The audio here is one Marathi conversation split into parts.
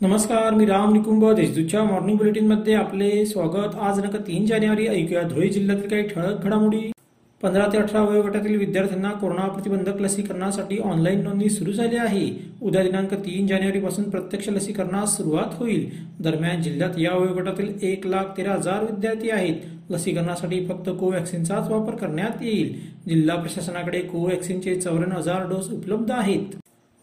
नमस्कार मी राम निकुंभ देशदूतच्या मॉर्निंग बुलेटिनमध्ये आपले स्वागत. आज नका तीन जानेवारी ऐकूया धुळे जिल्ह्यातील काही ठळक घडामोडी. पंधरा ते अठरा वयोगटातील विद्यार्थ्यांना कोरोना प्रतिबंधक लसीकरणासाठी ऑनलाईन नोंदणी सुरू झाली आहे. उद्या दिनांक तीन जानेवारीपासून प्रत्यक्ष लसीकरणास सुरुवात होईल. दरम्यान जिल्ह्यात या वयोगटातील एक लाख तेरा हजार विद्यार्थी आहेत. लसीकरणासाठी फक्त कोव्हॅक्सिनचाच वापर करण्यात येईल. जिल्हा प्रशासनाकडे कोव्हॅक्सिनचे चौऱ्याण्णव हजार डोस उपलब्ध आहेत.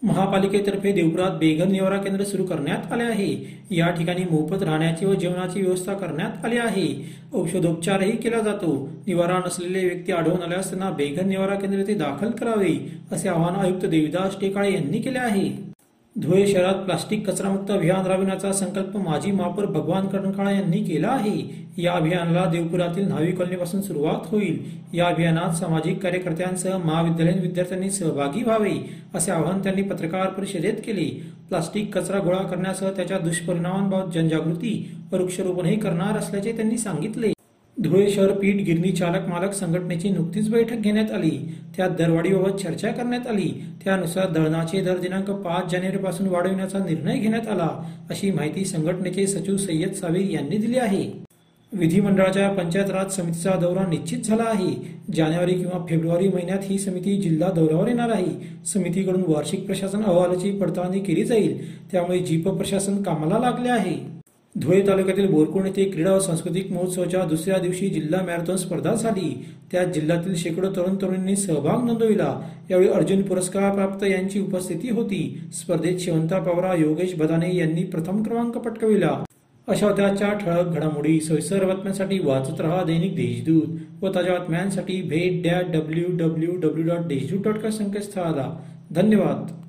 महापालिकेतर्फे देवपुरात बेघर निवारा केंद्र सुरू करण्यात आले आहे. या ठिकाणी मोफत राहण्याची व जेवणाची व्यवस्था करण्यात आली आहे. औषधोपचारही केला जातो. निवारा नसलेले व्यक्ती आढळून आल्यास त्यांना बेघर निवारा केंद्र येथे दाखल करावे असे आवाहन आयुक्त देविदास टेकाळे यांनी केले आहे. धुळे शहरात प्लास्टिक कचरामुक्त अभियान राबविण्याचा संकल्प माजी महापौर भगवान करणकाळा यांनी केला आहे. या अभियानाला देवपुरातील न्हावी कॉलनीपासून सुरुवात होईल. या अभियानात सामाजिक कार्यकर्त्यांसह महाविद्यालयीन विद्यार्थ्यांनी सहभागी व्हावे असे आवाहन त्यांनी पत्रकार परिषदेत केले. प्लास्टिक कचरा गोळा करण्यासह त्याच्या दुष्परिणामांबाबत जनजागृती व वृक्षारोपणही करणार असल्याचे त्यांनी सांगितले. धुळे शहर पीठ गिरणी चालक मालक संघटनेची नुकतीच बैठक घेण्यात आली. त्यात दरवाढीबाबत चर्चा करण्यात आली. त्यानुसार दळणाचे दर दिनांक पाच जानेवारीपासून वाढविण्याचा निर्णय घेण्यात आला अशी माहिती संघटनेचे सचिव सय्यद सावी यांनी दिली आहे. विधिमंडळाच्या पंचायत राज समितीचा दौरा निश्चित झाला आहे. जानेवारी किंवा फेब्रुवारी महिन्यात ही समिती जिल्हा दौऱ्यावर येणार आहे. समितीकडून वार्षिक प्रशासन अहवालाची पडताळणी केली जाईल. त्यामुळे जीप प्रशासन कामाला लागले आहे. धुळे तालुक्यातील बोरकोण येथे क्रीडा व सांस्कृतिक महोत्सवाच्या दुसऱ्या दिवशी जिल्हा मॅरेथॉन स्पर्धा झाली. त्यात जिल्ह्यातील शेकडो तरुण तरुणींनी सहभाग नोंदविला. यावेळी अर्जुन पुरस्कार प्राप्त यांची उपस्थिती होती. स्पर्धेत शिवंता पवारा योगेश बदाने यांनी प्रथम क्रमांक पटकविला. अशा त्याच्या ठळक घडामोडी. सविस्तर बातम्यांसाठी वाचत रहा दैनिक देशदूत व ताज्या बातम्यांसाठी भेट that W W W dot Deshdoot dot com संकेतस्थळाला. धन्यवाद.